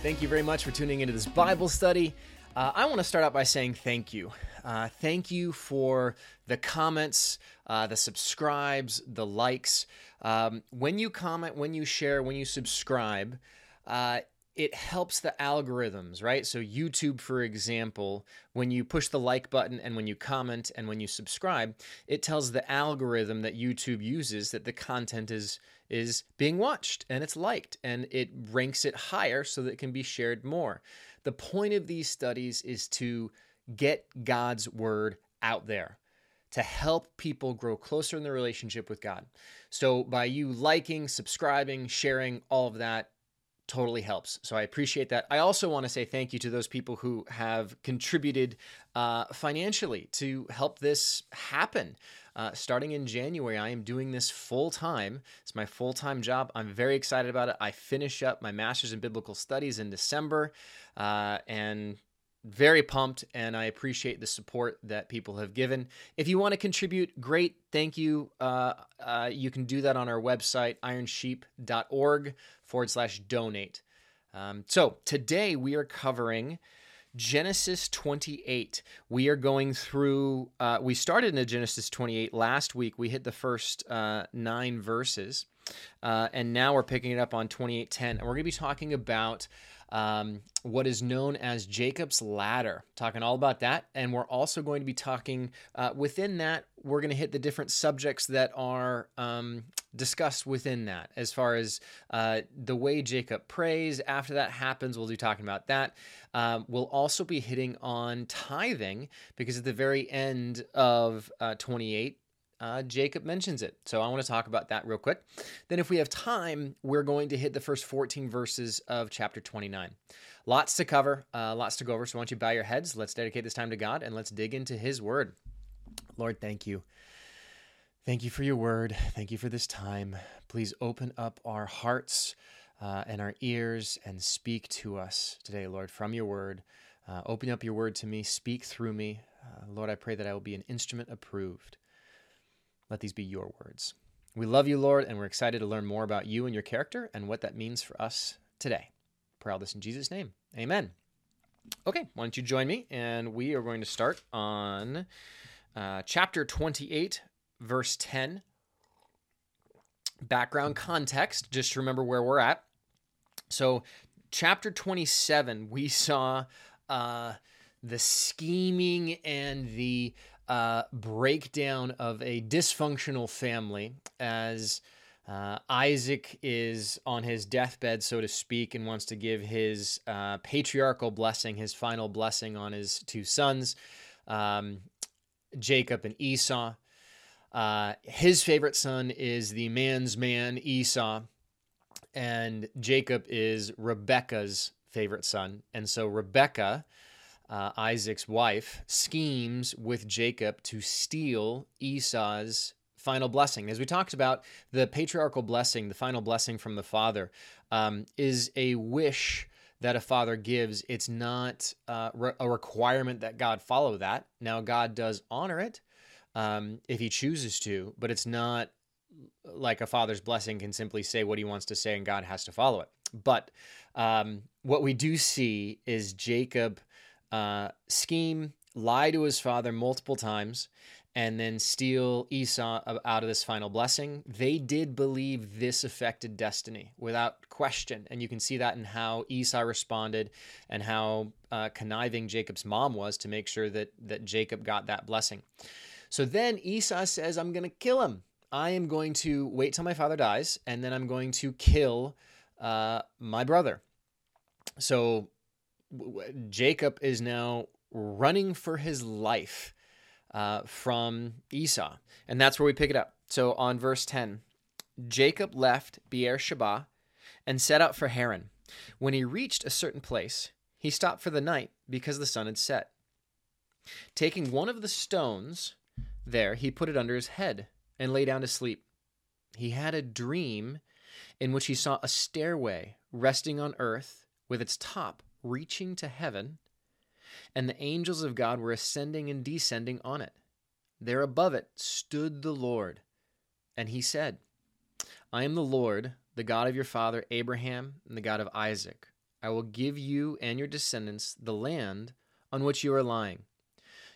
Thank you very much for tuning into this Bible study. Uh, I want to start out by saying thank you. Uh, thank you for the comments, uh, the subscribes, the likes. Um, when you comment, when you share, when you subscribe, uh, it helps the algorithms, right? So, YouTube, for example, when you push the like button and when you comment and when you subscribe, it tells the algorithm that YouTube uses that the content is is being watched and it's liked and it ranks it higher so that it can be shared more. The point of these studies is to get God's word out there to help people grow closer in their relationship with God. So, by you liking, subscribing, sharing, all of that, totally helps. So I appreciate that. I also want to say thank you to those people who have contributed uh, financially to help this happen. Uh, starting in January, I am doing this full time. It's my full time job. I'm very excited about it. I finish up my master's in biblical studies in December, uh, and very pumped and I appreciate the support that people have given. If you want to contribute, great. Thank you. Uh, uh, you can do that on our website, ironsheep.org forward slash donate. Um, so today we are covering Genesis 28. We are going through, uh, we started in Genesis 28 last week. We hit the first uh, nine verses. Uh, and now we're picking it up on 2810. And we're going to be talking about um, what is known as Jacob's Ladder. Talking all about that. And we're also going to be talking uh, within that, we're going to hit the different subjects that are um, discussed within that, as far as uh, the way Jacob prays. After that happens, we'll be talking about that. Um, we'll also be hitting on tithing because at the very end of uh, 28, uh, Jacob mentions it. So I want to talk about that real quick. Then, if we have time, we're going to hit the first 14 verses of chapter 29. Lots to cover, uh, lots to go over. So, why don't you bow your heads? Let's dedicate this time to God and let's dig into His Word. Lord, thank you. Thank you for your word. Thank you for this time. Please open up our hearts uh, and our ears and speak to us today, Lord, from your word. Uh, open up your word to me. Speak through me. Uh, Lord, I pray that I will be an instrument approved let these be your words. We love you, Lord, and we're excited to learn more about you and your character and what that means for us today. Pray all this in Jesus' name. Amen. Okay, why don't you join me? And we are going to start on uh, chapter 28, verse 10. Background context, just to remember where we're at. So, chapter 27, we saw uh, the scheming and the uh, breakdown of a dysfunctional family as uh, Isaac is on his deathbed, so to speak, and wants to give his uh, patriarchal blessing, his final blessing on his two sons, um, Jacob and Esau. Uh, his favorite son is the man's man, Esau, and Jacob is Rebecca's favorite son. And so Rebecca uh, Isaac's wife, schemes with Jacob to steal Esau's final blessing. As we talked about, the patriarchal blessing, the final blessing from the father, um, is a wish that a father gives. It's not uh, re- a requirement that God follow that. Now, God does honor it um, if he chooses to, but it's not like a father's blessing can simply say what he wants to say and God has to follow it. But um, what we do see is Jacob uh, scheme, lie to his father multiple times, and then steal Esau out of this final blessing. They did believe this affected destiny without question. And you can see that in how Esau responded and how uh, conniving Jacob's mom was to make sure that, that Jacob got that blessing. So then Esau says, I'm going to kill him. I am going to wait till my father dies, and then I'm going to kill uh, my brother. So Jacob is now running for his life uh, from Esau. And that's where we pick it up. So on verse 10, Jacob left Beersheba and set out for Haran. When he reached a certain place, he stopped for the night because the sun had set. Taking one of the stones there, he put it under his head and lay down to sleep. He had a dream in which he saw a stairway resting on earth with its top reaching to heaven, and the angels of God were ascending and descending on it. There above it stood the Lord, and he said, I am the Lord, the God of your father Abraham, and the God of Isaac. I will give you and your descendants the land on which you are lying.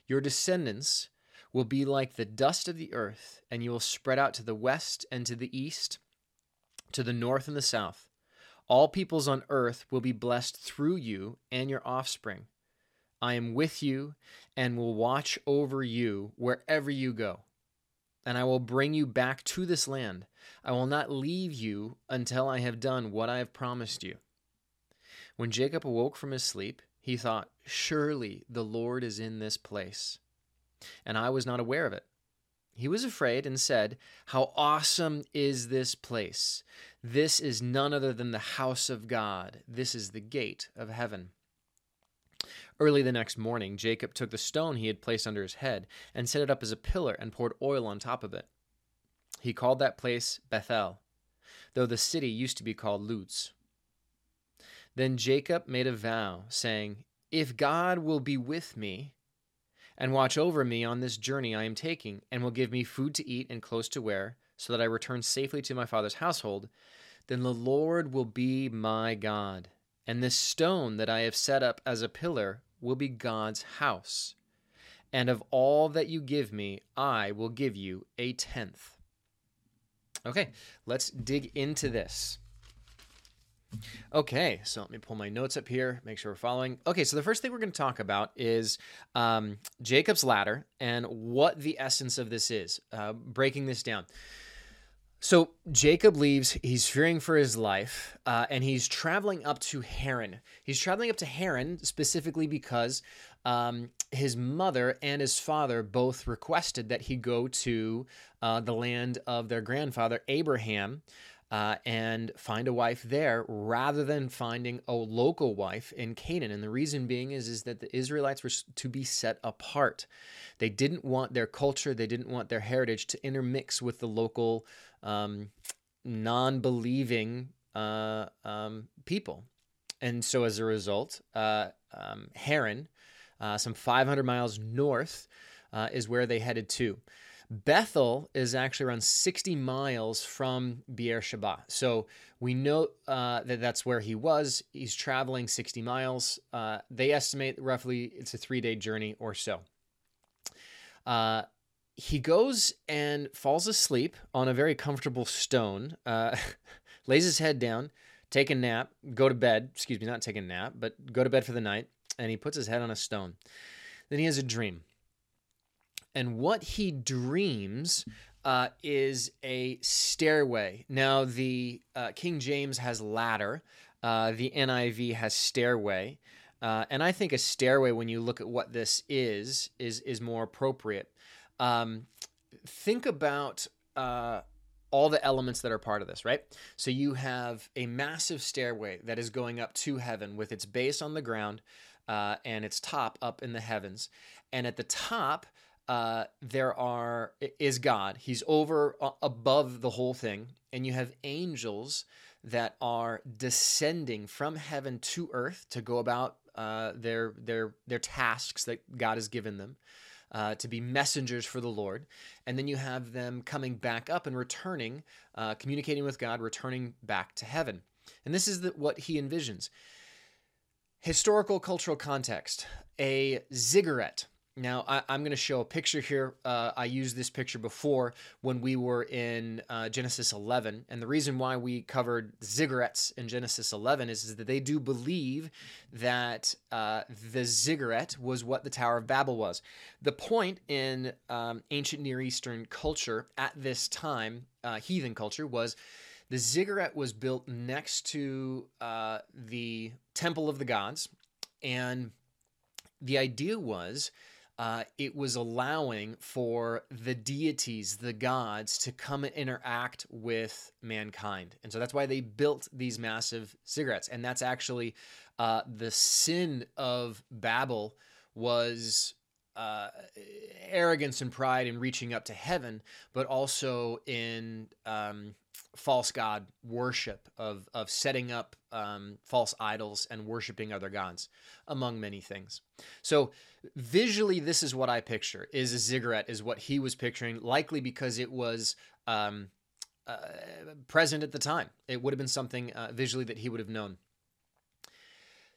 Your descendants will be like the dust of the earth, and you will spread out to the west and to the east, to the north and the south. All peoples on earth will be blessed through you and your offspring. I am with you and will watch over you wherever you go. And I will bring you back to this land. I will not leave you until I have done what I have promised you. When Jacob awoke from his sleep, he thought, Surely the Lord is in this place. And I was not aware of it. He was afraid and said, How awesome is this place! This is none other than the house of God. This is the gate of heaven. Early the next morning, Jacob took the stone he had placed under his head and set it up as a pillar and poured oil on top of it. He called that place Bethel, though the city used to be called Luz. Then Jacob made a vow, saying, If God will be with me and watch over me on this journey I am taking, and will give me food to eat and clothes to wear, so that I return safely to my father's household, then the Lord will be my God, and this stone that I have set up as a pillar will be God's house. And of all that you give me, I will give you a tenth. Okay, let's dig into this. Okay, so let me pull my notes up here, make sure we're following. Okay, so the first thing we're going to talk about is um, Jacob's ladder and what the essence of this is, uh, breaking this down. So Jacob leaves, he's fearing for his life, uh, and he's traveling up to Haran. He's traveling up to Haran specifically because um, his mother and his father both requested that he go to uh, the land of their grandfather, Abraham uh, and find a wife there rather than finding a local wife in Canaan. And the reason being is, is that the Israelites were to be set apart. They didn't want their culture, they didn't want their heritage to intermix with the local um, non believing uh, um, people. And so as a result, uh, um, Haran, uh, some 500 miles north, uh, is where they headed to. Bethel is actually around 60 miles from Beersheba. So we know uh, that that's where he was. He's traveling 60 miles. Uh, they estimate roughly it's a three day journey or so. Uh, he goes and falls asleep on a very comfortable stone, uh, lays his head down, take a nap, go to bed. Excuse me, not take a nap, but go to bed for the night. And he puts his head on a stone. Then he has a dream and what he dreams uh, is a stairway. Now, the uh, King James has ladder, uh, the NIV has stairway. Uh, and I think a stairway, when you look at what this is, is is more appropriate. Um, think about uh, all the elements that are part of this, right? So you have a massive stairway that is going up to heaven with its base on the ground uh, and its top up in the heavens, and at the top uh, there are is God. He's over uh, above the whole thing, and you have angels that are descending from heaven to earth to go about uh, their their their tasks that God has given them. Uh, to be messengers for the Lord. And then you have them coming back up and returning, uh, communicating with God, returning back to heaven. And this is the, what he envisions. Historical cultural context a ziggurat now, I, am going to show a picture here. Uh, I used this picture before when we were in uh, Genesis 11. And the reason why we covered ziggurats in Genesis 11 is, is that they do believe that uh, the ziggurat was what the Tower of Babel was. The point in um, ancient Near Eastern culture at this time, uh, heathen culture, was the ziggurat was built next to uh, the Temple of the Gods. And the idea was uh, it was allowing for the deities, the gods, to come and interact with mankind. And so that's why they built these massive ziggurats. And that's actually uh, the sin of Babel was uh, arrogance and pride in reaching up to heaven, but also in um, false god worship of of setting up um, false idols and worshiping other gods, among many things. So visually, this is what I picture: is a ziggurat is what he was picturing, likely because it was. Um, uh, present at the time. It would have been something uh, visually that he would have known.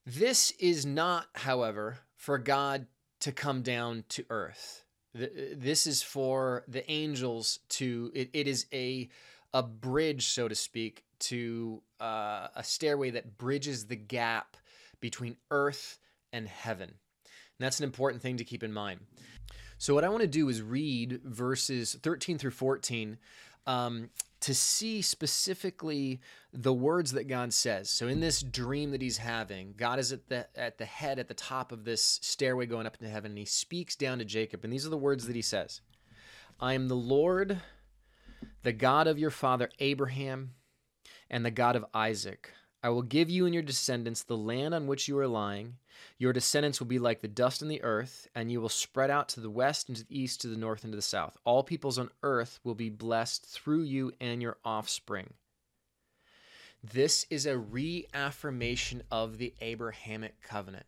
This is not, however, for God to come down to earth. This is for the angels to, it, it is a, a bridge, so to speak, to uh, a stairway that bridges the gap between earth and heaven. And that's an important thing to keep in mind. So, what I want to do is read verses 13 through 14 um, to see specifically the words that God says. So in this dream that he's having, God is at the at the head at the top of this stairway going up into heaven and he speaks down to Jacob and these are the words that he says. I am the Lord, the God of your father Abraham and the God of Isaac. I will give you and your descendants the land on which you are lying. Your descendants will be like the dust in the earth, and you will spread out to the west and to the east, to the north and to the south. All peoples on earth will be blessed through you and your offspring. This is a reaffirmation of the Abrahamic covenant.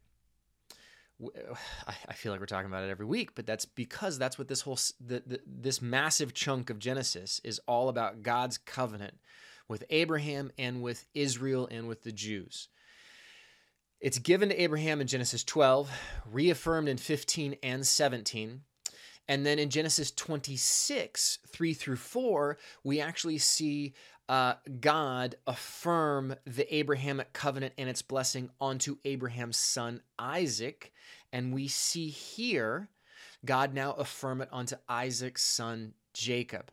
I feel like we're talking about it every week, but that's because that's what this whole the, the, this massive chunk of Genesis is all about God's covenant with Abraham and with Israel and with the Jews. It's given to Abraham in Genesis 12, reaffirmed in 15 and 17. And then in Genesis 26, 3 through 4, we actually see uh, God affirm the Abrahamic covenant and its blessing onto Abraham's son Isaac. And we see here God now affirm it onto Isaac's son Jacob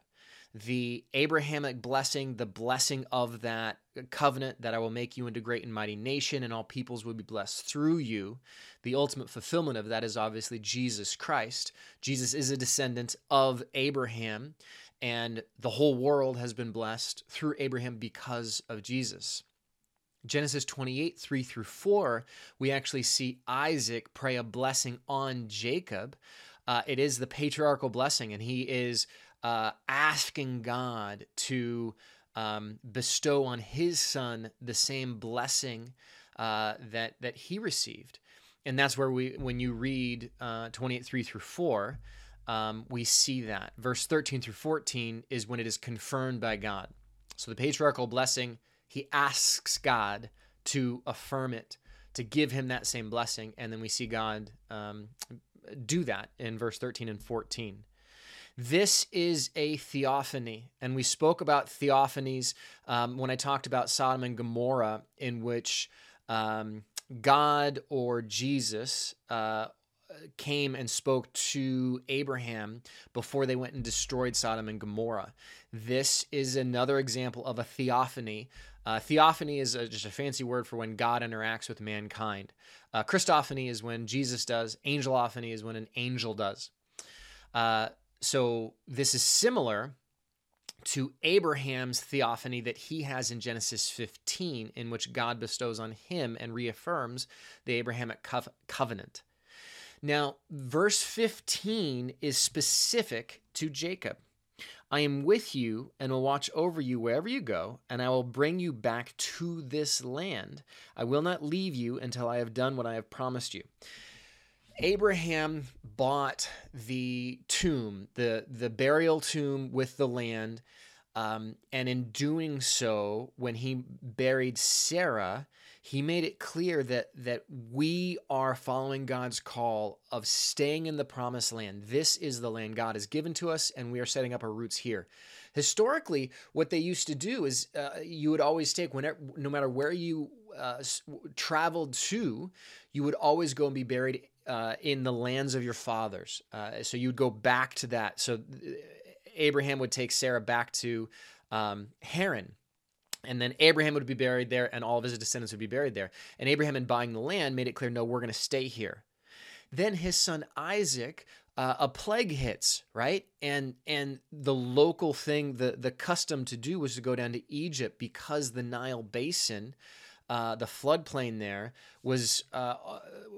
the Abrahamic blessing, the blessing of that covenant that I will make you into great and mighty nation, and all peoples will be blessed through you. The ultimate fulfillment of that is obviously Jesus Christ. Jesus is a descendant of Abraham, and the whole world has been blessed through Abraham because of Jesus. Genesis 28, 3 through 4, we actually see Isaac pray a blessing on Jacob. Uh, it is the patriarchal blessing, and he is uh, asking God to um, bestow on his son the same blessing uh, that that he received, and that's where we when you read uh, twenty eight three through four. Um, we see that. Verse 13 through 14 is when it is confirmed by God. So the patriarchal blessing, he asks God to affirm it, to give him that same blessing. And then we see God um, do that in verse 13 and 14. This is a theophany. And we spoke about theophanies um, when I talked about Sodom and Gomorrah, in which um, God or Jesus uh, came and spoke to Abraham before they went and destroyed Sodom and Gomorrah. This is another example of a theophany. Uh, theophany is a, just a fancy word for when God interacts with mankind. Uh, Christophany is when Jesus does. Angelophany is when an angel does. Uh, so this is similar to Abraham's theophany that he has in Genesis 15, in which God bestows on him and reaffirms the Abrahamic cov- covenant. Now, verse 15 is specific to Jacob. I am with you and will watch over you wherever you go, and I will bring you back to this land. I will not leave you until I have done what I have promised you. Abraham bought the tomb, the the burial tomb with the land, um, and in doing so, when he buried Sarah, he made it clear that that we are following God's call of staying in the promised land. This is the land God has given to us, and we are setting up our roots here. Historically, what they used to do is uh, you would always take whenever, no matter where you uh, traveled to, you would always go and be buried uh, in the lands of your fathers. Uh, so you'd go back to that. So uh, Abraham would take Sarah back to um, Haran. And then Abraham would be buried there, and all of his descendants would be buried there. And Abraham, in buying the land, made it clear no, we're going to stay here. Then his son Isaac, uh, a plague hits, right? And and the local thing, the the custom to do was to go down to Egypt because the Nile Basin uh, the floodplain there was uh,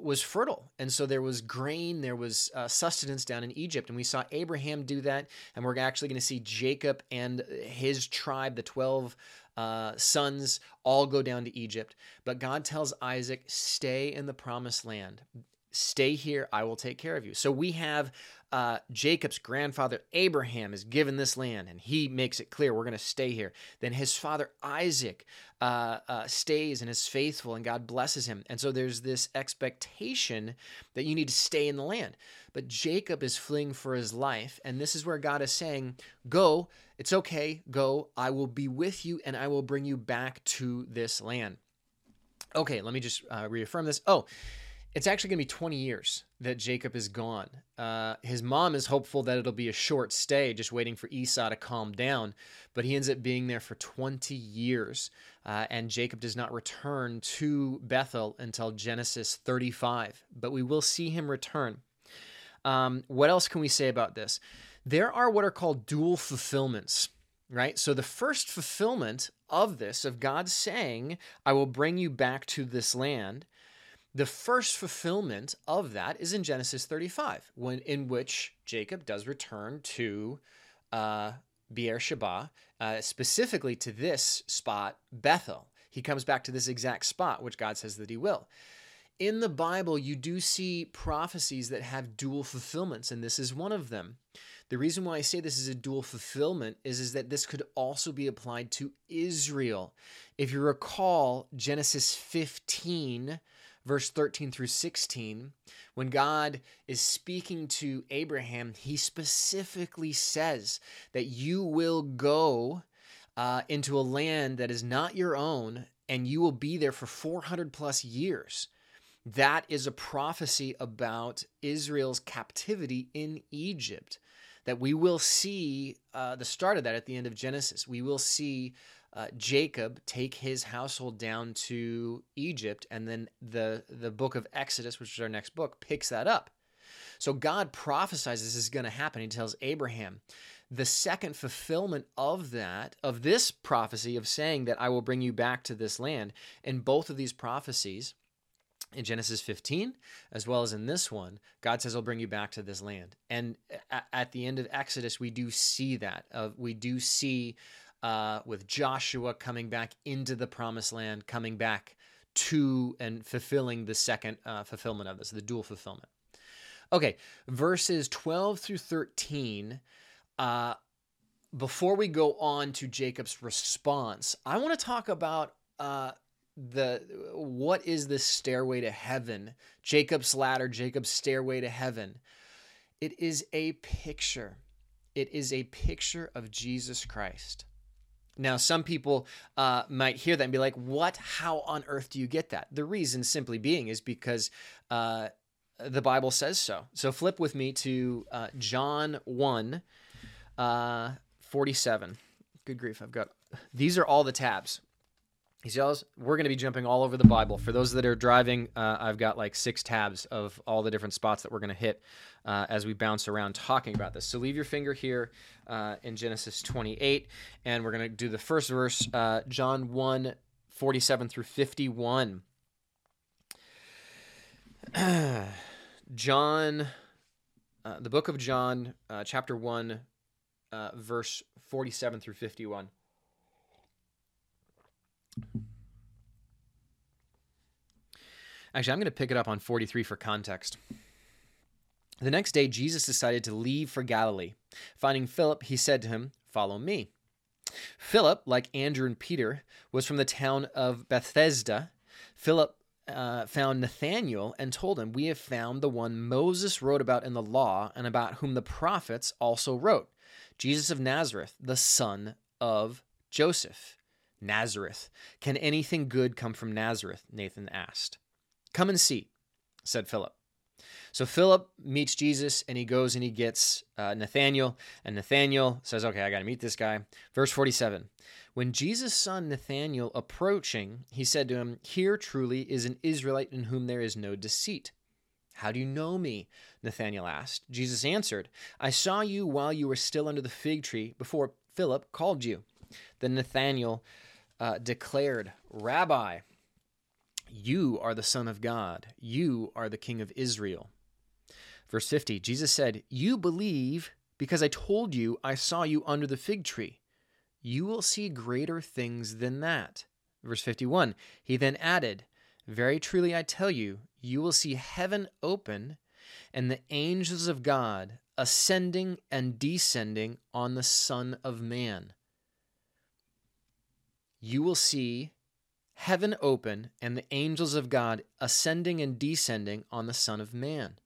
was fertile, and so there was grain, there was uh, sustenance down in Egypt, and we saw Abraham do that, and we're actually going to see Jacob and his tribe, the twelve uh, sons, all go down to Egypt. But God tells Isaac, "Stay in the promised land." Stay here, I will take care of you. So we have uh, Jacob's grandfather Abraham is given this land, and he makes it clear we're going to stay here. Then his father Isaac uh, uh, stays and is faithful, and God blesses him. And so there's this expectation that you need to stay in the land. But Jacob is fleeing for his life, and this is where God is saying, Go, it's okay, go, I will be with you, and I will bring you back to this land. Okay, let me just uh, reaffirm this. Oh, it's actually going to be 20 years that Jacob is gone. Uh, his mom is hopeful that it'll be a short stay, just waiting for Esau to calm down, but he ends up being there for 20 years. Uh, and Jacob does not return to Bethel until Genesis 35, but we will see him return. Um, what else can we say about this? There are what are called dual fulfillments right? So the first fulfillment of this, of God saying, I will bring you back to this land, the first fulfillment of that is in Genesis 35, when in which Jacob does return to uh, Beersheba, uh, specifically to this spot, Bethel. He comes back to this exact spot, which God says that he will. In the Bible, you do see prophecies that have dual fulfillments, and this is one of them. The reason why I say this is a dual fulfillment is, is that this could also be applied to Israel. If you recall Genesis 15, verse 13 through 16, when God is speaking to Abraham, he specifically says that you will go uh, into a land that is not your own and you will be there for 400 plus years. That is a prophecy about Israel's captivity in Egypt. That we will see uh, the start of that at the end of Genesis. We will see uh, Jacob take his household down to Egypt, and then the the book of Exodus, which is our next book, picks that up. So God prophesies this is going to happen. He tells Abraham. The second fulfillment of that, of this prophecy of saying that I will bring you back to this land, in both of these prophecies, in Genesis 15, as well as in this one, God says, I'll bring you back to this land. And at the end of Exodus, we do see that. Uh, we do see uh, with Joshua coming back into the promised land, coming back to and fulfilling the second uh, fulfillment of this, the dual fulfillment. Okay, verses 12 through 13. Uh, before we go on to Jacob's response, I want to talk about uh, the what is this stairway to heaven? Jacob's ladder, Jacob's stairway to heaven. It is a picture. It is a picture of Jesus Christ. Now, some people uh, might hear that and be like, What? How on earth do you get that? The reason simply being is because uh, the Bible says so. So flip with me to uh, John 1 uh, 47. Good grief, I've got these are all the tabs. He says we're going to be jumping all over the Bible. For those that are driving, uh, I've got like six tabs of all the different spots that we're going to hit uh, as we bounce around talking about this. So leave your finger here uh, in Genesis 28, and we're going to do the first verse, uh, John 1 47 through 51. John, uh, the book of John, uh, chapter 1, verse 47 through 51. Actually, I'm going to pick it up on 43 for context. The next day, Jesus decided to leave for Galilee. Finding Philip, he said to him, Follow me. Philip, like Andrew and Peter, was from the town of Bethsaida. Philip uh, found Nathanael and told him, We have found the one Moses wrote about in the law and about whom the prophets also wrote, Jesus of Nazareth, the son of Joseph. Nazareth. Can anything good come from Nazareth? Nathan asked. Come and see, said Philip. So Philip meets Jesus and he goes and he gets uh, Nathanael, and Nathanael says, Okay, I got to meet this guy. Verse 47 When Jesus saw Nathanael approaching, he said to him, Here truly is an Israelite in whom there is no deceit. How do you know me? Nathanael asked. Jesus answered, I saw you while you were still under the fig tree before Philip called you. Then Nathanael uh, declared, Rabbi, you are the Son of God, you are the King of Israel. Verse 50 Jesus said, You believe because I told you I saw you under the fig tree. You will see greater things than that. Verse 51 He then added, Very truly I tell you, you will see heaven open and the angels of God ascending and descending on the Son of Man. You will see heaven open and the angels of God ascending and descending on the Son of Man.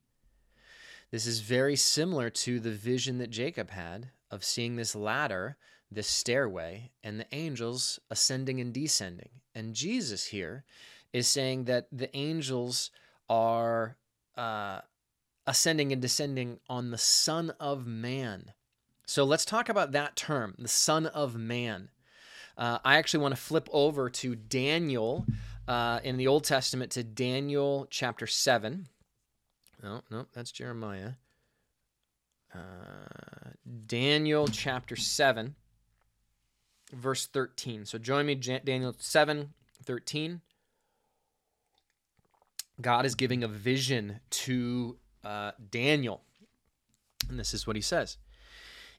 This is very similar to the vision that Jacob had of seeing this ladder, this stairway, and the angels ascending and descending. And Jesus here is saying that the angels are uh, ascending and descending on the Son of Man. So let's talk about that term, the Son of Man. Uh, I actually want to flip over to Daniel uh, in the Old Testament to Daniel chapter 7. No, no, that's Jeremiah. Uh, Daniel chapter 7, verse 13. So join me, Daniel 7, 13. God is giving a vision to uh, Daniel. And this is what he says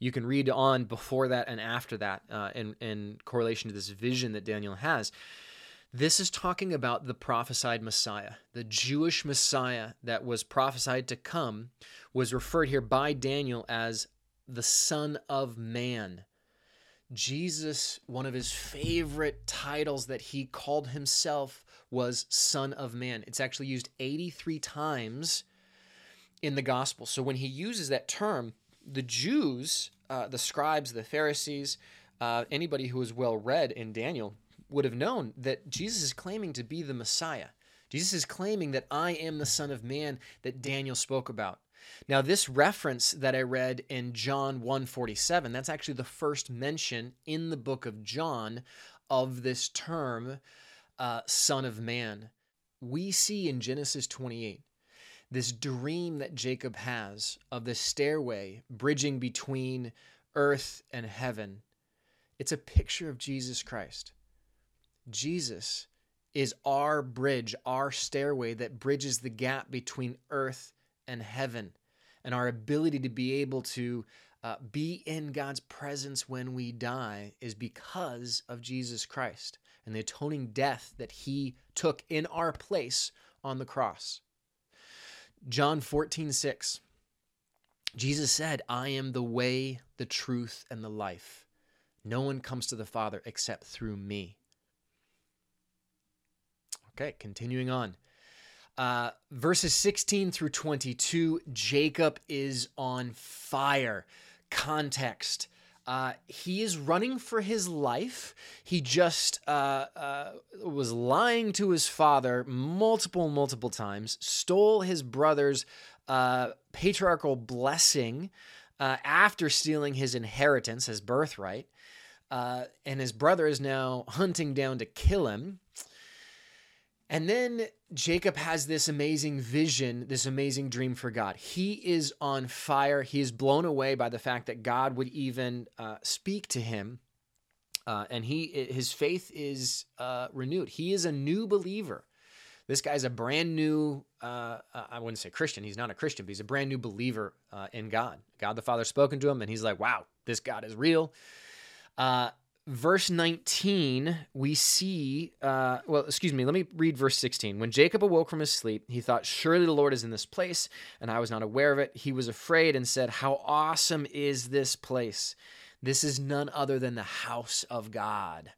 You can read on before that and after that uh, in, in correlation to this vision that Daniel has. This is talking about the prophesied Messiah. The Jewish Messiah that was prophesied to come was referred here by Daniel as the Son of Man. Jesus, one of his favorite titles that he called himself was Son of Man. It's actually used 83 times in the gospel. So when he uses that term, the Jews, uh, the scribes, the Pharisees, uh, anybody who was well read in Daniel, would have known that Jesus is claiming to be the Messiah. Jesus is claiming that I am the Son of Man that Daniel spoke about. Now, this reference that I read in John 147, that's actually the first mention in the book of John of this term, uh, Son of Man. We see in Genesis 28 this dream that Jacob has of the stairway bridging between earth and heaven. It's a picture of Jesus Christ. Jesus is our bridge, our stairway that bridges the gap between earth and heaven, and our ability to be able to uh, be in God's presence when we die is because of Jesus Christ and the atoning death that he took in our place on the cross. John 14, 6. Jesus said, I am the way, the truth, and the life. No one comes to the Father except through me. Okay, continuing on. Uh, verses 16 through 22, Jacob is on fire. Context. Uh, he is running for his life. He just uh, uh, was lying to his father multiple, multiple times, stole his brother's uh, patriarchal blessing uh, after stealing his inheritance, his birthright. Uh, and his brother is now hunting down to kill him. And then Jacob has this amazing vision, this amazing dream for God. He is on fire. He is blown away by the fact that God would even uh, speak to him. Uh, and he his faith is uh, renewed. He is a new believer. This guy's a brand new, uh, I wouldn't say Christian. He's not a Christian, but he's a brand new believer uh, in God. God the Father spoken to him, and he's like, wow, this God is real. Uh, verse 19, we see, uh, well, excuse me, let me read verse 16. When Jacob awoke from his sleep, he thought, Surely the Lord is in this place, and I was not aware of it. He was afraid and said, How awesome is this place! This is none other than the house of God.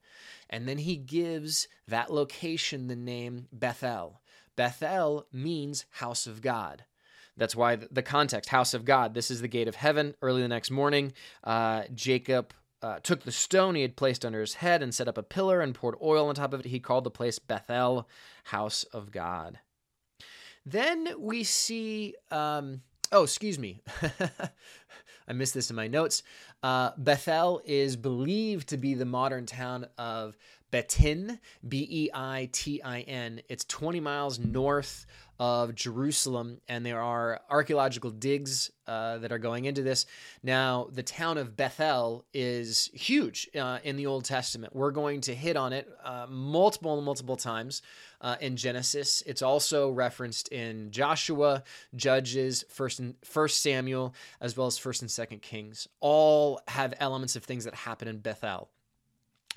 And then he gives that location the name Bethel. Bethel means house of God. That's why the context, house of God. This is the gate of heaven. Early the next morning, uh, Jacob uh, took the stone he had placed under his head and set up a pillar and poured oil on top of it. He called the place Bethel, house of God. Then we see, um, oh, excuse me. I missed this in my notes. Uh, Bethel is believed to be the modern town of Beitin, B E I T I N. It's 20 miles north of Jerusalem, and there are archaeological digs uh, that are going into this. Now, the town of Bethel is huge uh, in the Old Testament. We're going to hit on it uh, multiple, multiple times uh, in Genesis. It's also referenced in Joshua, Judges, First and First Samuel, as well as First and Second Kings. All have elements of things that happen in Bethel.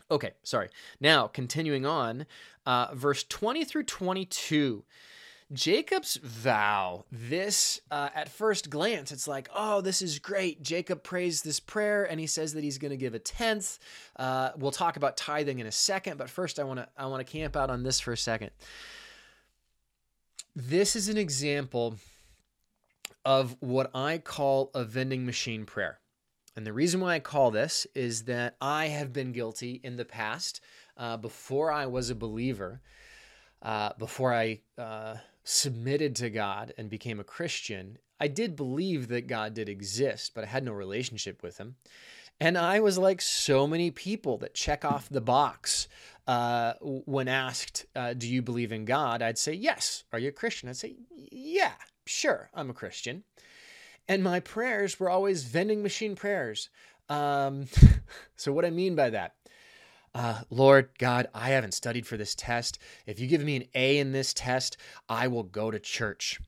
Okay, sorry. Now, continuing on, uh, verse 20 through 22. Jacob's vow, this uh, at first glance, it's like, oh, this is great. Jacob prays this prayer and he says that he's going to give a tenth. Uh, we'll talk about tithing in a second, but first I want to I want to camp out on this for a second. This is an example of what I call a vending machine prayer. And the reason why I call this is that I have been guilty in the past, uh, before I was a believer, uh, before I uh, submitted to God and became a Christian, I did believe that God did exist, but I had no relationship with Him. And I was like so many people that check off the box uh, when asked, uh, Do you believe in God? I'd say, Yes. Are you a Christian? I'd say, Yeah, sure, I'm a Christian. And my prayers were always vending machine prayers. Um, so, what I mean by that, uh, Lord God, I haven't studied for this test. If you give me an A in this test, I will go to church.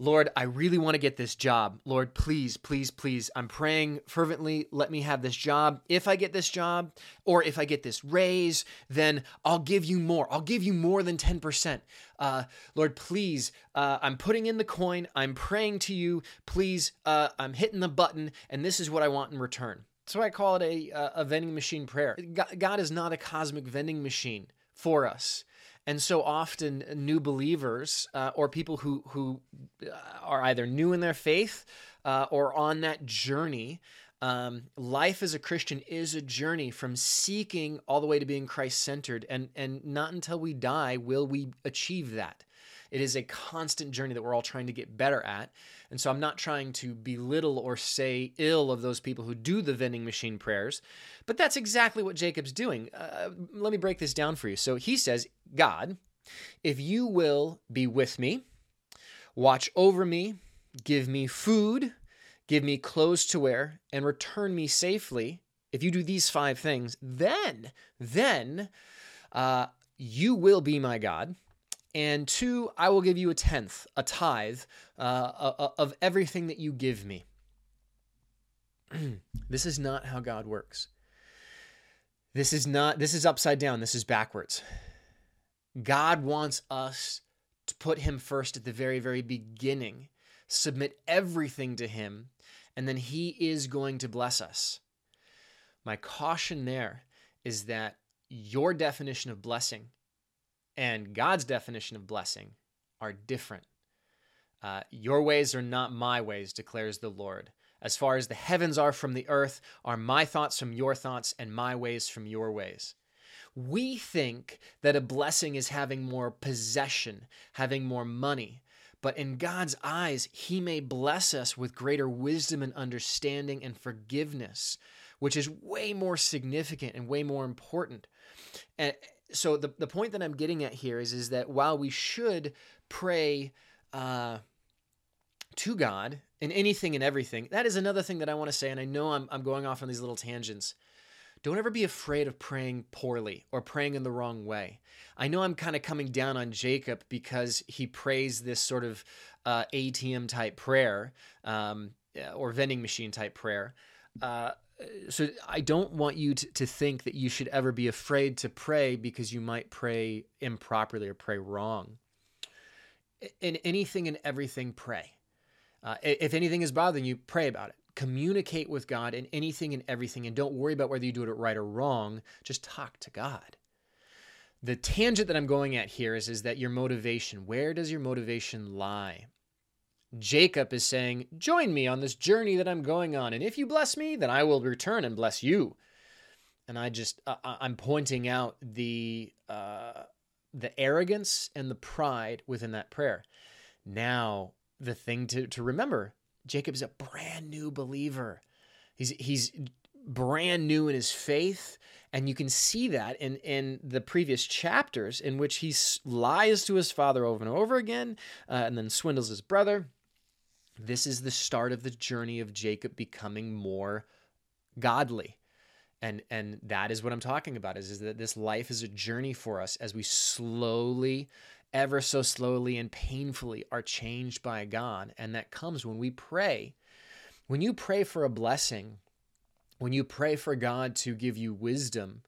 Lord, I really want to get this job. Lord, please, please, please. I'm praying fervently. Let me have this job. If I get this job or if I get this raise, then I'll give you more. I'll give you more than 10%. Uh, Lord, please, uh, I'm putting in the coin. I'm praying to you. Please, uh, I'm hitting the button, and this is what I want in return. Why I call it a, a vending machine prayer. God is not a cosmic vending machine for us. And so often, new believers uh, or people who, who uh, are either new in their faith uh, or on that journey, um, life as a Christian is a journey from seeking all the way to being Christ centered. And, and not until we die will we achieve that. It is a constant journey that we're all trying to get better at. And so I'm not trying to belittle or say ill of those people who do the vending machine prayers, but that's exactly what Jacob's doing. Uh, let me break this down for you. So he says, God, if you will be with me, watch over me, give me food, give me clothes to wear, and return me safely, if you do these five things, then, then uh, you will be my God and two, I will give you a tenth, a tithe uh, of everything that you give me. this is not how God works. This is not, this is upside down. This is backwards. God wants us to put Him first at the very, very beginning, submit everything to Him, and then He is going to bless us. My caution there is that your definition of blessing and God's definition of blessing are different. Uh, your ways are not my ways, declares the Lord. As far as the heavens are from the earth, are my thoughts from your thoughts, and my ways from your ways. We think that a blessing is having more possession, having more money. But in God's eyes, He may bless us with greater wisdom and understanding and forgiveness, which is way more significant and way more important. And, so the, the point that I'm getting at here is, is that while we should pray uh, to God in anything and everything, that is another thing that I want to say. And I know I'm, I'm going off on these little tangents. Don't ever be afraid of praying poorly or praying in the wrong way. I know I'm kind of coming down on Jacob because he prays this sort of uh, ATM type prayer um, or vending machine type prayer. Uh, so I don't want you to, to think that you should ever be afraid to pray because you might pray improperly or pray wrong. In anything and everything, pray. Uh, if anything is bothering you, pray about it. Communicate with God in anything and everything, and don't worry about whether you do it right or wrong. Just talk to God. The tangent that I'm going at here is, is that your motivation, where does your motivation lie? Jacob is saying, Join me on this journey that I'm going on, and if you bless me, then I will return and bless you. And I just, uh, I'm pointing out the, uh, the arrogance and the pride within that prayer. Now, the thing to, to remember Jacob is a brand new believer. He's, he's brand new in his faith. And you can see that in, in the previous chapters in which he lies to his father over and over again uh, and then swindles his brother. This is the start of the journey of Jacob becoming more godly. And, and that is what I'm talking about is, is that this life is a journey for us as we slowly ever so slowly and painfully are changed by God. And that comes when we pray. When you pray for a blessing, when you pray for God to give you wisdom,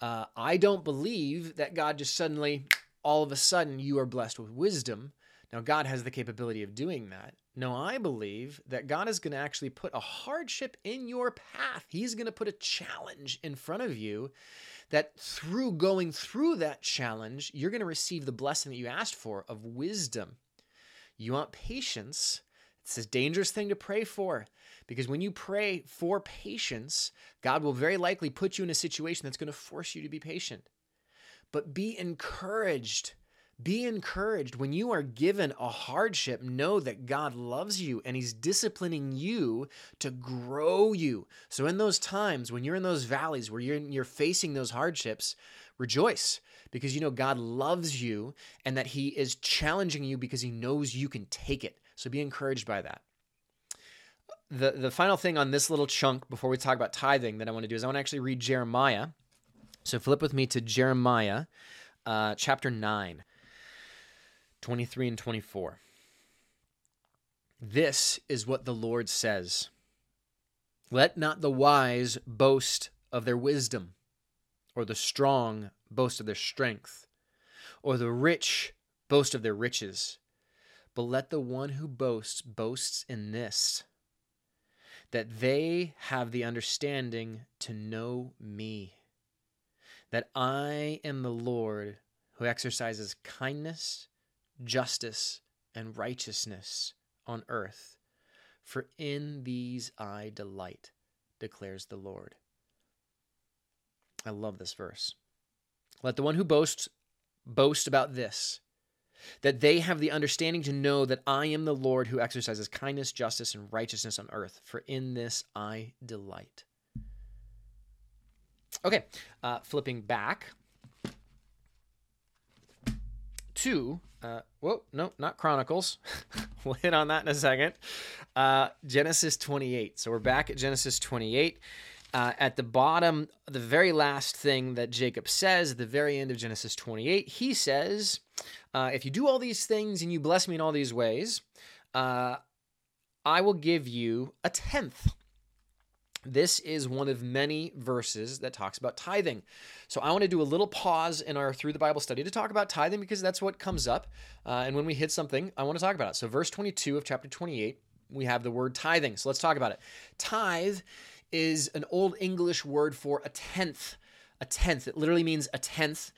uh, I don't believe that God just suddenly, all of a sudden, you are blessed with wisdom. Now, God has the capability of doing that. No, I believe that God is going to actually put a hardship in your path. He's going to put a challenge in front of you that through going through that challenge, you're going to receive the blessing that you asked for of wisdom. You want patience. It's a dangerous thing to pray for because when you pray for patience, God will very likely put you in a situation that's going to force you to be patient. But be encouraged be encouraged. When you are given a hardship, know that God loves you and He's disciplining you to grow you. So, in those times when you're in those valleys where you're, you're facing those hardships, rejoice because you know God loves you and that He is challenging you because He knows you can take it. So, be encouraged by that. The, the final thing on this little chunk before we talk about tithing that I want to do is I want to actually read Jeremiah. So, flip with me to Jeremiah uh, chapter 9. 23 and 24. This is what the Lord says Let not the wise boast of their wisdom, or the strong boast of their strength, or the rich boast of their riches, but let the one who boasts boasts in this that they have the understanding to know me, that I am the Lord who exercises kindness justice, and righteousness on earth. For in these I delight, declares the Lord. I love this verse. Let the one who boasts boast about this, that they have the understanding to know that I am the Lord who exercises kindness, justice, and righteousness on earth, for in this I delight. Okay, uh, flipping back to uh, whoa, no, not Chronicles. we'll hit on that in a second. Uh, Genesis 28. So we're back at Genesis 28. Uh, at the bottom, the very last thing that Jacob says, at the very end of Genesis 28, he says, uh, If you do all these things and you bless me in all these ways, uh, I will give you a tenth this is one of many verses that talks about tithing. So I want to do a little pause in our Through the Bible study to talk about tithing because that's what comes up. Uh, and when we hit something, I want to talk about it. So, verse 22 of chapter 28, we have the word tithing. So let's talk about it. Tithe is an old English word for a tenth. A tenth. It literally means a tenth.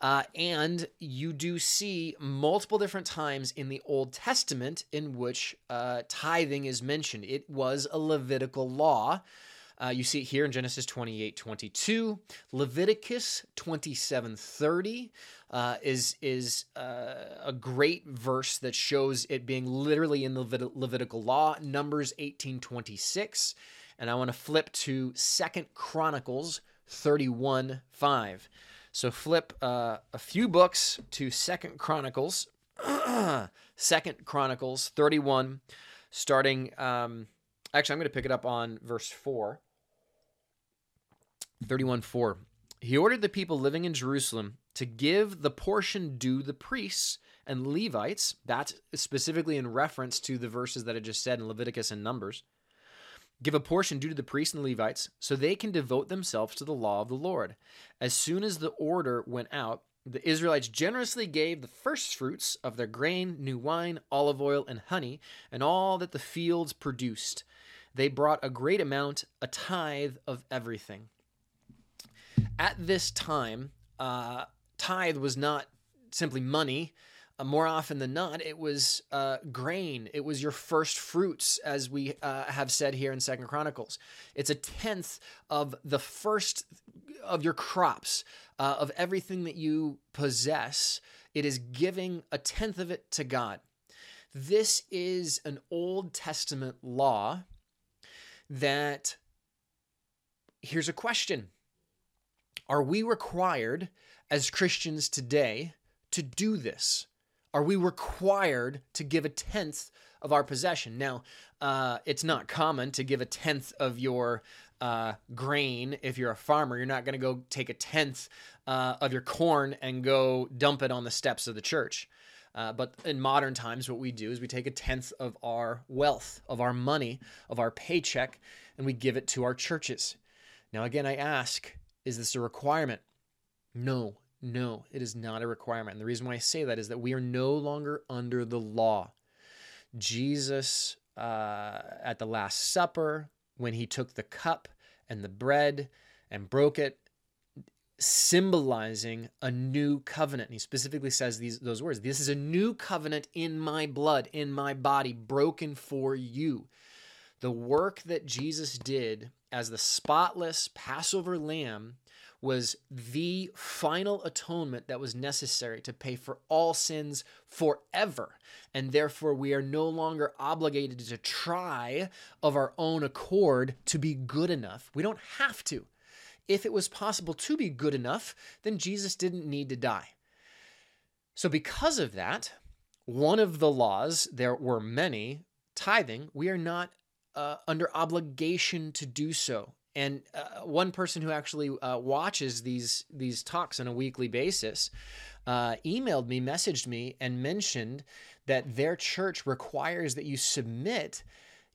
Uh, and you do see multiple different times in the Old Testament in which uh, tithing is mentioned. It was a Levitical law uh, you see it here in Genesis 28 22. Leviticus 27 30 uh, is, is uh, a great verse that shows it being literally in the Levit- Levitical law. Numbers 18 26. And I want to flip to Second Chronicles 31 5. So flip uh, a few books to Second Chronicles, Second Chronicles 31, starting. Um, actually, I'm going to pick it up on verse 4. 31 4. He ordered the people living in Jerusalem to give the portion due the priests and Levites. That's specifically in reference to the verses that I just said in Leviticus and Numbers. Give a portion due to the priests and Levites so they can devote themselves to the law of the Lord. As soon as the order went out, the Israelites generously gave the first fruits of their grain, new wine, olive oil, and honey, and all that the fields produced. They brought a great amount, a tithe of everything. At this time, uh, tithe was not simply money. Uh, more often than not, it was uh, grain. It was your first fruits, as we uh, have said here in Second Chronicles. It's a tenth of the first of your crops, uh, of everything that you possess. It is giving a tenth of it to God. This is an Old Testament law that here's a question Are we required as Christians today to do this? Are we required to give a tenth of our possession? Now, uh, it's not common to give a tenth of your uh, grain if you're a farmer. You're not going to go take a tenth uh, of your corn and go dump it on the steps of the church. Uh, but in modern times, what we do is we take a tenth of our wealth, of our money, of our paycheck, and we give it to our churches. Now, again, I ask, is this a requirement? No, no, it is not a requirement. And the reason why I say that is that we are no longer under the law. Jesus, uh, at the Last Supper, when he took the cup and the bread and broke it, symbolizing a new covenant. And he specifically says these those words. This is a new covenant in my blood, in my body, broken for you. The work that Jesus did as the spotless Passover lamb was the final atonement that was necessary to pay for all sins forever. And therefore, we are no longer obligated to try of our own accord to be good enough. We don't have to. If it was possible to be good enough, then Jesus didn't need to die. So, because of that, one of the laws, there were many, tithing, we are not uh, under obligation to do so and uh, one person who actually uh, watches these these talks on a weekly basis uh, emailed me, messaged me, and mentioned that their church requires that you submit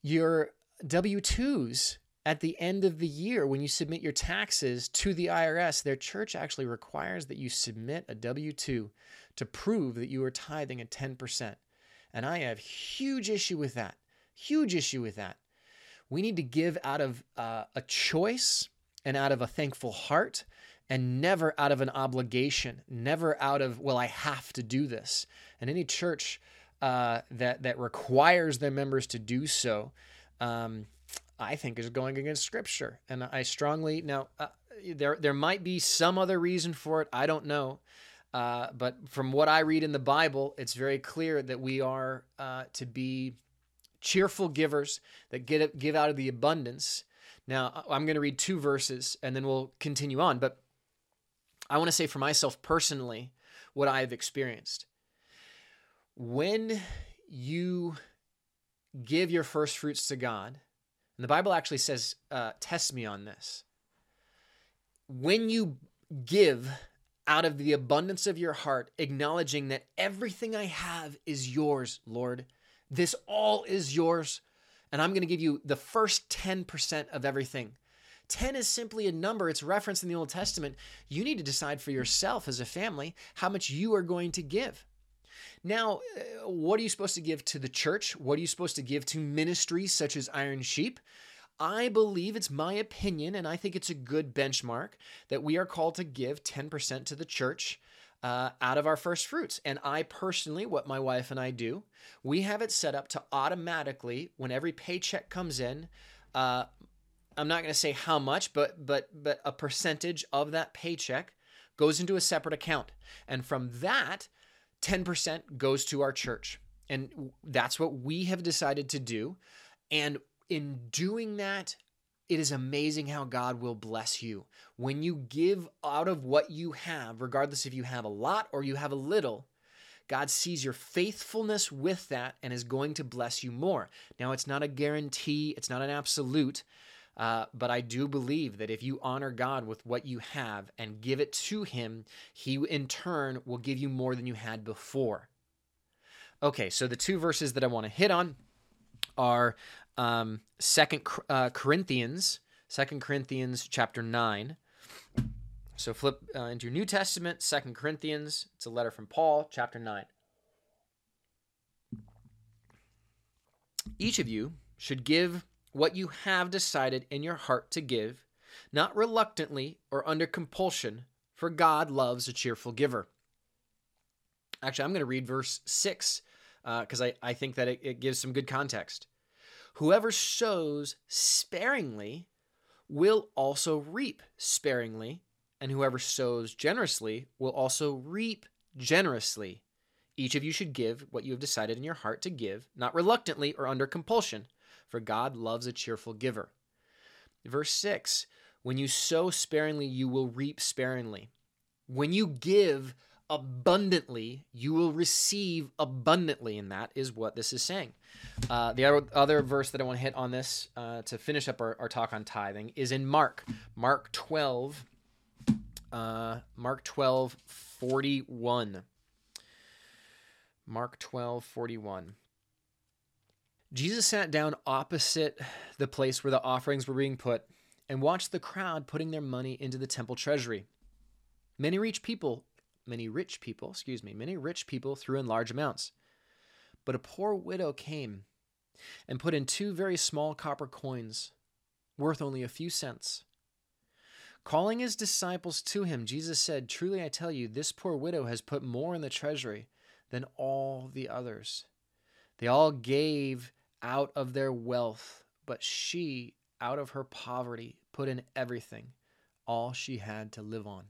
your W twos at the end of the year when you submit your taxes to the IRS. Their church actually requires that you submit a W two to prove that you are tithing at ten percent, and I have huge issue with that. Huge issue with that. We need to give out of uh, a choice and out of a thankful heart and never out of an obligation, never out of, well, I have to do this. And any church uh, that, that requires their members to do so, um, I think is going against scripture. And I strongly, now, uh, there, there might be some other reason for it. I don't know. Uh, but from what I read in the Bible, it's very clear that we are uh, to be cheerful givers that get give out of the abundance. Now, I'm going to read two verses and then we'll continue on, but I want to say for myself personally what I have experienced. When you give your first fruits to God, and the Bible actually says, uh, test me on this. When you give out of the abundance of your heart, acknowledging that everything I have is yours, Lord, this all is yours, and I'm going to give you the first 10% of everything. 10 is simply a number, it's referenced in the Old Testament. You need to decide for yourself as a family how much you are going to give. Now, uh, what are you supposed to give to the church? What are you supposed to give to ministries such as Iron Sheep? I believe it's my opinion, and I think it's a good benchmark that we are called to give 10% to the church uh, out of our first fruits. And I personally, what my wife and I do, we have it set up to automatically, when every paycheck comes in, uh, I'm not going to say how much, but but but a percentage of that paycheck goes into a separate account, and from that, 10% goes to our church, and that's what we have decided to do. And in doing that, it is amazing how God will bless you. When you give out of what you have, regardless if you have a lot or you have a little, God sees your faithfulness with that and is going to bless you more. Now, it's not a guarantee, it's not an absolute, uh, but I do believe that if you honor God with what you have and give it to Him, He in turn will give you more than you had before. Okay, so the two verses that I want to hit on are um, Second uh, Corinthians, Second Corinthians chapter nine. So flip uh, into your New Testament, Second Corinthians. It's a letter from Paul, chapter nine. Each of you should give what you have decided in your heart to give, not reluctantly or under compulsion, for God loves a cheerful giver. Actually, I'm going to read verse 6 because uh, I, I think that it, it gives some good context. Whoever sows sparingly will also reap sparingly, and whoever sows generously will also reap generously. Each of you should give what you have decided in your heart to give, not reluctantly or under compulsion, for God loves a cheerful giver. Verse 6 When you sow sparingly, you will reap sparingly. When you give abundantly, you will receive abundantly. And that is what this is saying. Uh, the other verse that I want to hit on this uh, to finish up our, our, talk on tithing is in Mark, Mark 12, uh, Mark 12, 41. Mark 12, 41. Jesus sat down opposite the place where the offerings were being put and watched the crowd putting their money into the temple treasury. Many rich people, many rich people, excuse me, many rich people threw in large amounts. But a poor widow came and put in two very small copper coins, worth only a few cents. Calling his disciples to him, Jesus said, Truly I tell you, this poor widow has put more in the treasury than all the others. They all gave out of their wealth, but she, out of her poverty, put in everything, all she had to live on.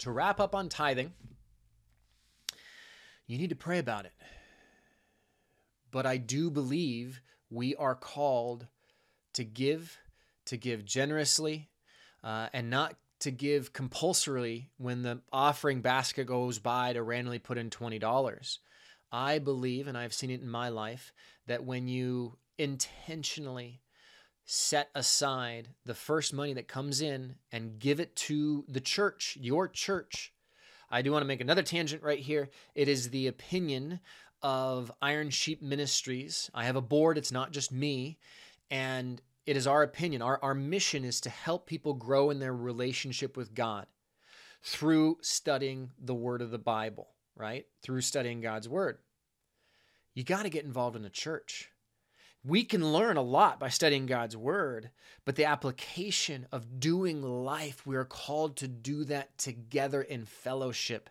To wrap up on tithing, you need to pray about it. But I do believe we are called to give, to give generously, uh, and not to give compulsorily when the offering basket goes by to randomly put in $20. I believe, and I've seen it in my life, that when you intentionally set aside the first money that comes in and give it to the church, your church. I do want to make another tangent right here. It is the opinion of Iron Sheep Ministries. I have a board, it's not just me. And it is our opinion. Our, our mission is to help people grow in their relationship with God through studying the Word of the Bible, right? Through studying God's Word. You got to get involved in a church. We can learn a lot by studying God's Word, but the application of doing life, we are called to do that together in fellowship.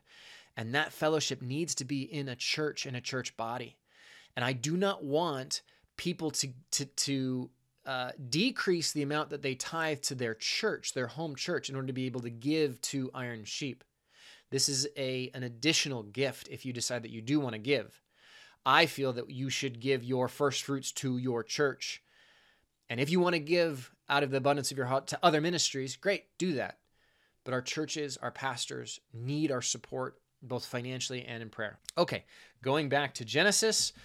And that fellowship needs to be in a church, in a church body. And I do not want people to, to, to uh, decrease the amount that they tithe to their church, their home church, in order to be able to give to Iron Sheep. This is a an additional gift if you decide that you do want to give. I feel that you should give your first fruits to your church. And if you want to give out of the abundance of your heart to other ministries, great, do that. But our churches, our pastors need our support both financially and in prayer. Okay, going back to Genesis.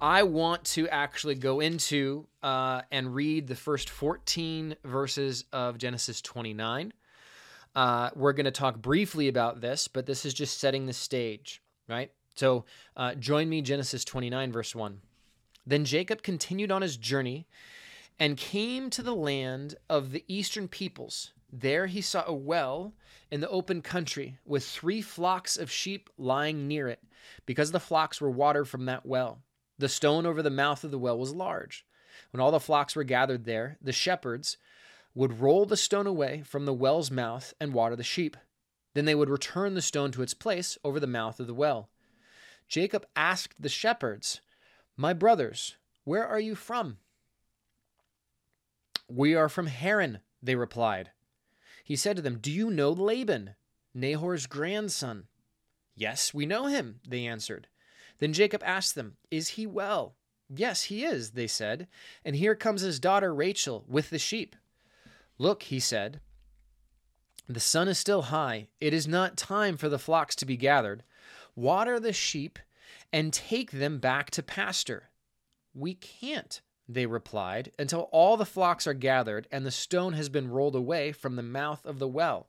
I want to actually go into uh, and read the first 14 verses of Genesis 29. Uh, we're going to talk briefly about this, but this is just setting the stage, right? So uh, join me, Genesis 29, verse 1. Then Jacob continued on his journey and came to the land of the eastern peoples. There he saw a well in the open country with three flocks of sheep lying near it, because the flocks were watered from that well. The stone over the mouth of the well was large. When all the flocks were gathered there, the shepherds would roll the stone away from the well's mouth and water the sheep. Then they would return the stone to its place over the mouth of the well. Jacob asked the shepherds, My brothers, where are you from? We are from Haran, they replied. He said to them, Do you know Laban, Nahor's grandson? Yes, we know him, they answered. Then Jacob asked them, Is he well? Yes, he is, they said. And here comes his daughter Rachel with the sheep. Look, he said, the sun is still high. It is not time for the flocks to be gathered. Water the sheep and take them back to pasture. We can't, they replied, until all the flocks are gathered and the stone has been rolled away from the mouth of the well.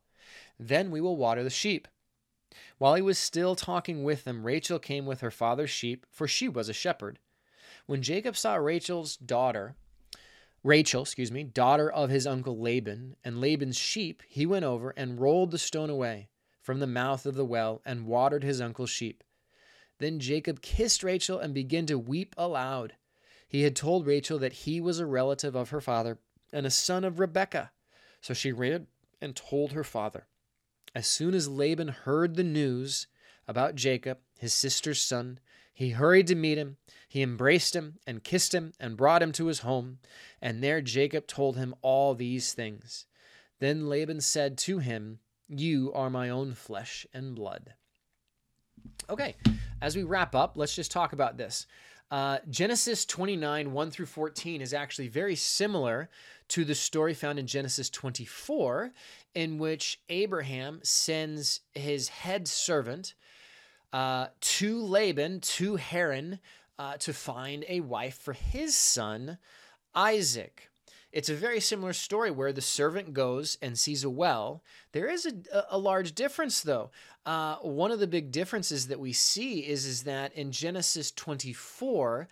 Then we will water the sheep. While he was still talking with them, Rachel came with her father's sheep, for she was a shepherd. When Jacob saw Rachel's daughter, Rachel, excuse me, daughter of his uncle Laban, and Laban's sheep, he went over and rolled the stone away from the mouth of the well and watered his uncle's sheep. Then Jacob kissed Rachel and began to weep aloud. He had told Rachel that he was a relative of her father and a son of Rebekah. So she ran and told her father. As soon as Laban heard the news about Jacob, his sister's son, he hurried to meet him. He embraced him and kissed him and brought him to his home. And there Jacob told him all these things. Then Laban said to him, You are my own flesh and blood. Okay, as we wrap up, let's just talk about this. Uh, Genesis 29, 1 through 14, is actually very similar to the story found in Genesis 24, in which Abraham sends his head servant uh, to Laban, to Haran, uh, to find a wife for his son, Isaac. It's a very similar story where the servant goes and sees a well. There is a, a large difference, though. Uh, one of the big differences that we see is, is that in Genesis 24,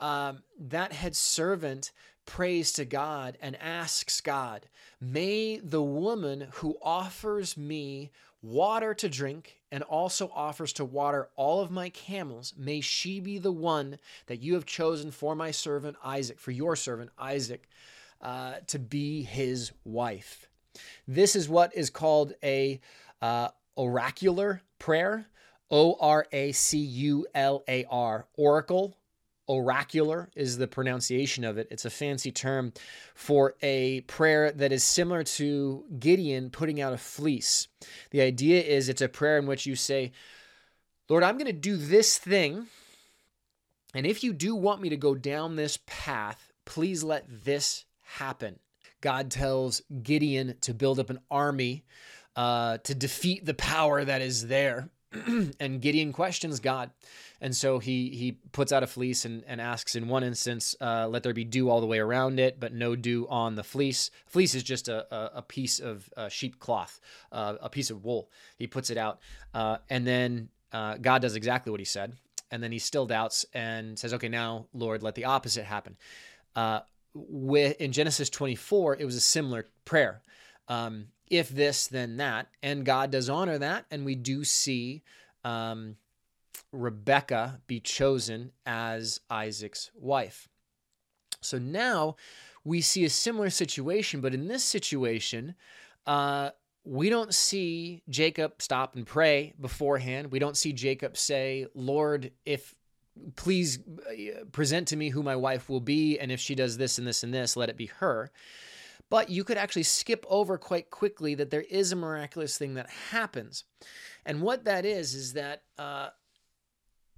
um, that head servant prays to God and asks God, May the woman who offers me water to drink and also offers to water all of my camels, may she be the one that you have chosen for my servant Isaac, for your servant Isaac uh, to be his wife. This is what is called a uh, oracular prayer, O R A C U L A R, oracle. Oracular is the pronunciation of it. It's a fancy term for a prayer that is similar to Gideon putting out a fleece. The idea is it's a prayer in which you say, Lord, I'm going to do this thing. And if you do want me to go down this path, please let this happen. God tells Gideon to build up an army uh, to defeat the power that is there. and Gideon questions God. And so he he puts out a fleece and, and asks in one instance, uh, let there be dew all the way around it, but no dew on the fleece. Fleece is just a, a, a piece of uh, sheep cloth, uh, a piece of wool. He puts it out. Uh, and then uh, God does exactly what he said. And then he still doubts and says, okay, now, Lord, let the opposite happen. With in Genesis 24, it was a similar prayer. Um, if this, then that, and God does honor that, and we do see um, Rebecca be chosen as Isaac's wife. So now we see a similar situation, but in this situation, uh, we don't see Jacob stop and pray beforehand. We don't see Jacob say, Lord, if please uh, present to me who my wife will be, and if she does this and this and this, let it be her. But you could actually skip over quite quickly that there is a miraculous thing that happens. And what that is, is that uh,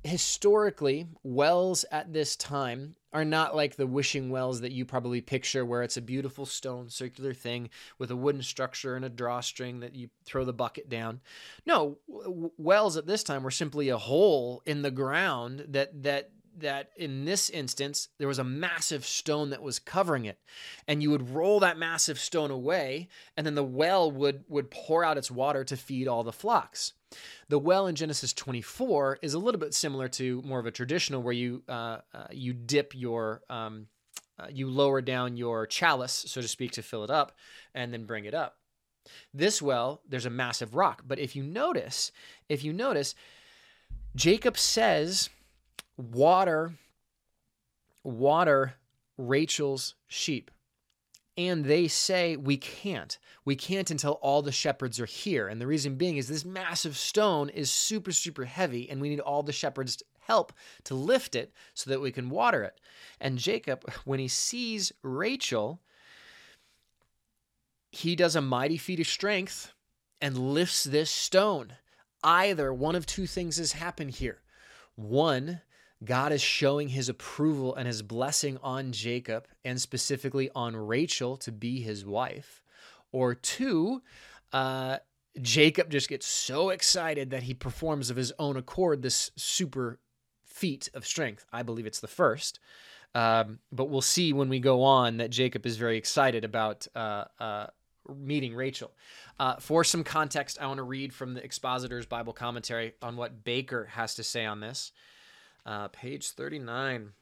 historically, wells at this time are not like the wishing wells that you probably picture, where it's a beautiful stone circular thing with a wooden structure and a drawstring that you throw the bucket down. No, wells at this time were simply a hole in the ground that that that in this instance there was a massive stone that was covering it. And you would roll that massive stone away and then the well would would pour out its water to feed all the flocks. The well in Genesis 24 is a little bit similar to more of a traditional where you uh, uh, you dip your um, uh, you lower down your chalice so to speak to fill it up and then bring it up. This well there's a massive rock but if you notice if you notice Jacob says water water Rachel's sheep. And they say, we can't. We can't until all the shepherds are here. And the reason being is this massive stone is super, super heavy, and we need all the shepherds' help to lift it so that we can water it. And Jacob, when he sees Rachel, he does a mighty feat of strength and lifts this stone. Either one of two things has happened here. One, God is showing his approval and his blessing on Jacob and specifically on Rachel to be his wife. Or two, uh, Jacob just gets so excited that he performs of his own accord this super feat of strength. I believe it's the first. Um, but we'll see when we go on that Jacob is very excited about uh, uh, meeting Rachel. Uh, for some context, I want to read from the Expositor's Bible commentary on what Baker has to say on this. Uh, page 39.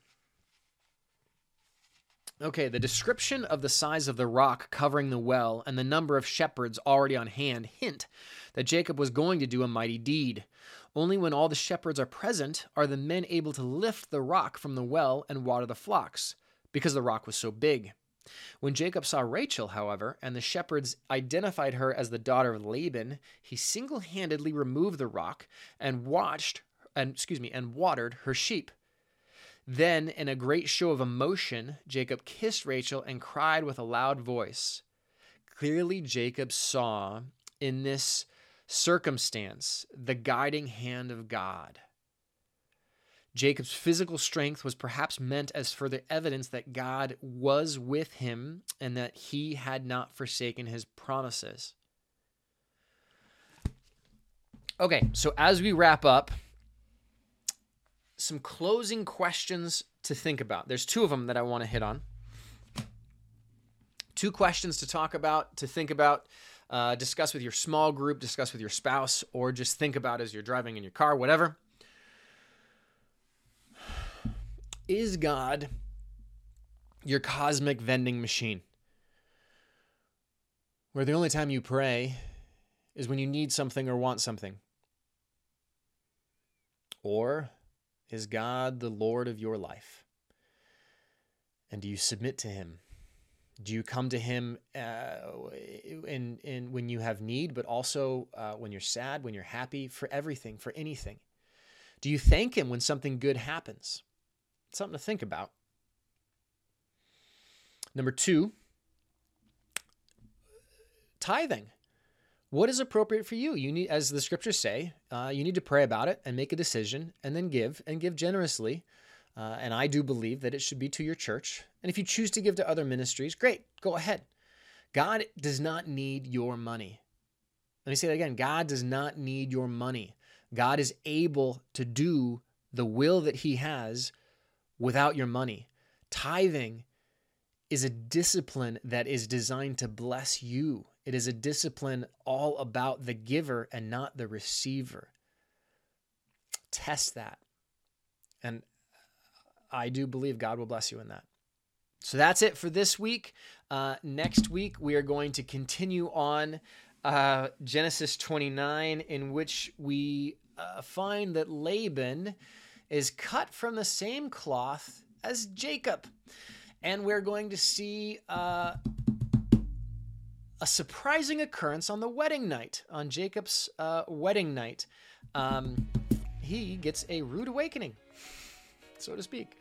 Okay, the description of the size of the rock covering the well and the number of shepherds already on hand hint that Jacob was going to do a mighty deed. Only when all the shepherds are present are the men able to lift the rock from the well and water the flocks, because the rock was so big. When Jacob saw Rachel, however, and the shepherds identified her as the daughter of Laban, he single handedly removed the rock and watched and excuse me, and watered her sheep. Then, in a great show of emotion, Jacob kissed Rachel and cried with a loud voice. Clearly, Jacob saw in this circumstance the guiding hand of God. Jacob's physical strength was perhaps meant as further evidence that God was with him and that he had not forsaken his promises. Okay, so as we wrap up, some closing questions to think about. There's two of them that I want to hit on. Two questions to talk about, to think about, uh, discuss with your small group, discuss with your spouse, or just think about as you're driving in your car, whatever. Is God your cosmic vending machine? Where the only time you pray is when you need something or want something? Or is God the Lord of your life? And do you submit to Him? Do you come to Him uh, in, in when you have need, but also uh, when you're sad, when you're happy, for everything, for anything? Do you thank Him when something good happens? It's something to think about. Number two, tithing what is appropriate for you? You need as the scriptures say uh, you need to pray about it and make a decision and then give and give generously. Uh, and i do believe that it should be to your church. And if you choose to give to other ministries great go ahead. God does not need your money. Let me say that again. God does not need your money. God is able to do the will that he has without your money. Tithing is a discipline that is designed to bless you it is a discipline all about the giver and not the receiver. Test that. And I do believe God will bless you in that. So that's it for this week. Uh, next week, we are going to continue on uh, Genesis 29, in which we uh, find that Laban is cut from the same cloth as Jacob. And we're going to see uh, a surprising occurrence on the wedding night, on Jacob's uh, wedding night. Um, he gets a rude awakening, so to speak.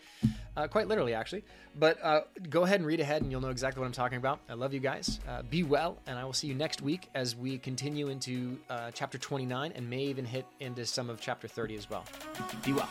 Uh, quite literally, actually. But uh, go ahead and read ahead, and you'll know exactly what I'm talking about. I love you guys. Uh, be well, and I will see you next week as we continue into uh, chapter 29 and may even hit into some of chapter 30 as well. Be well.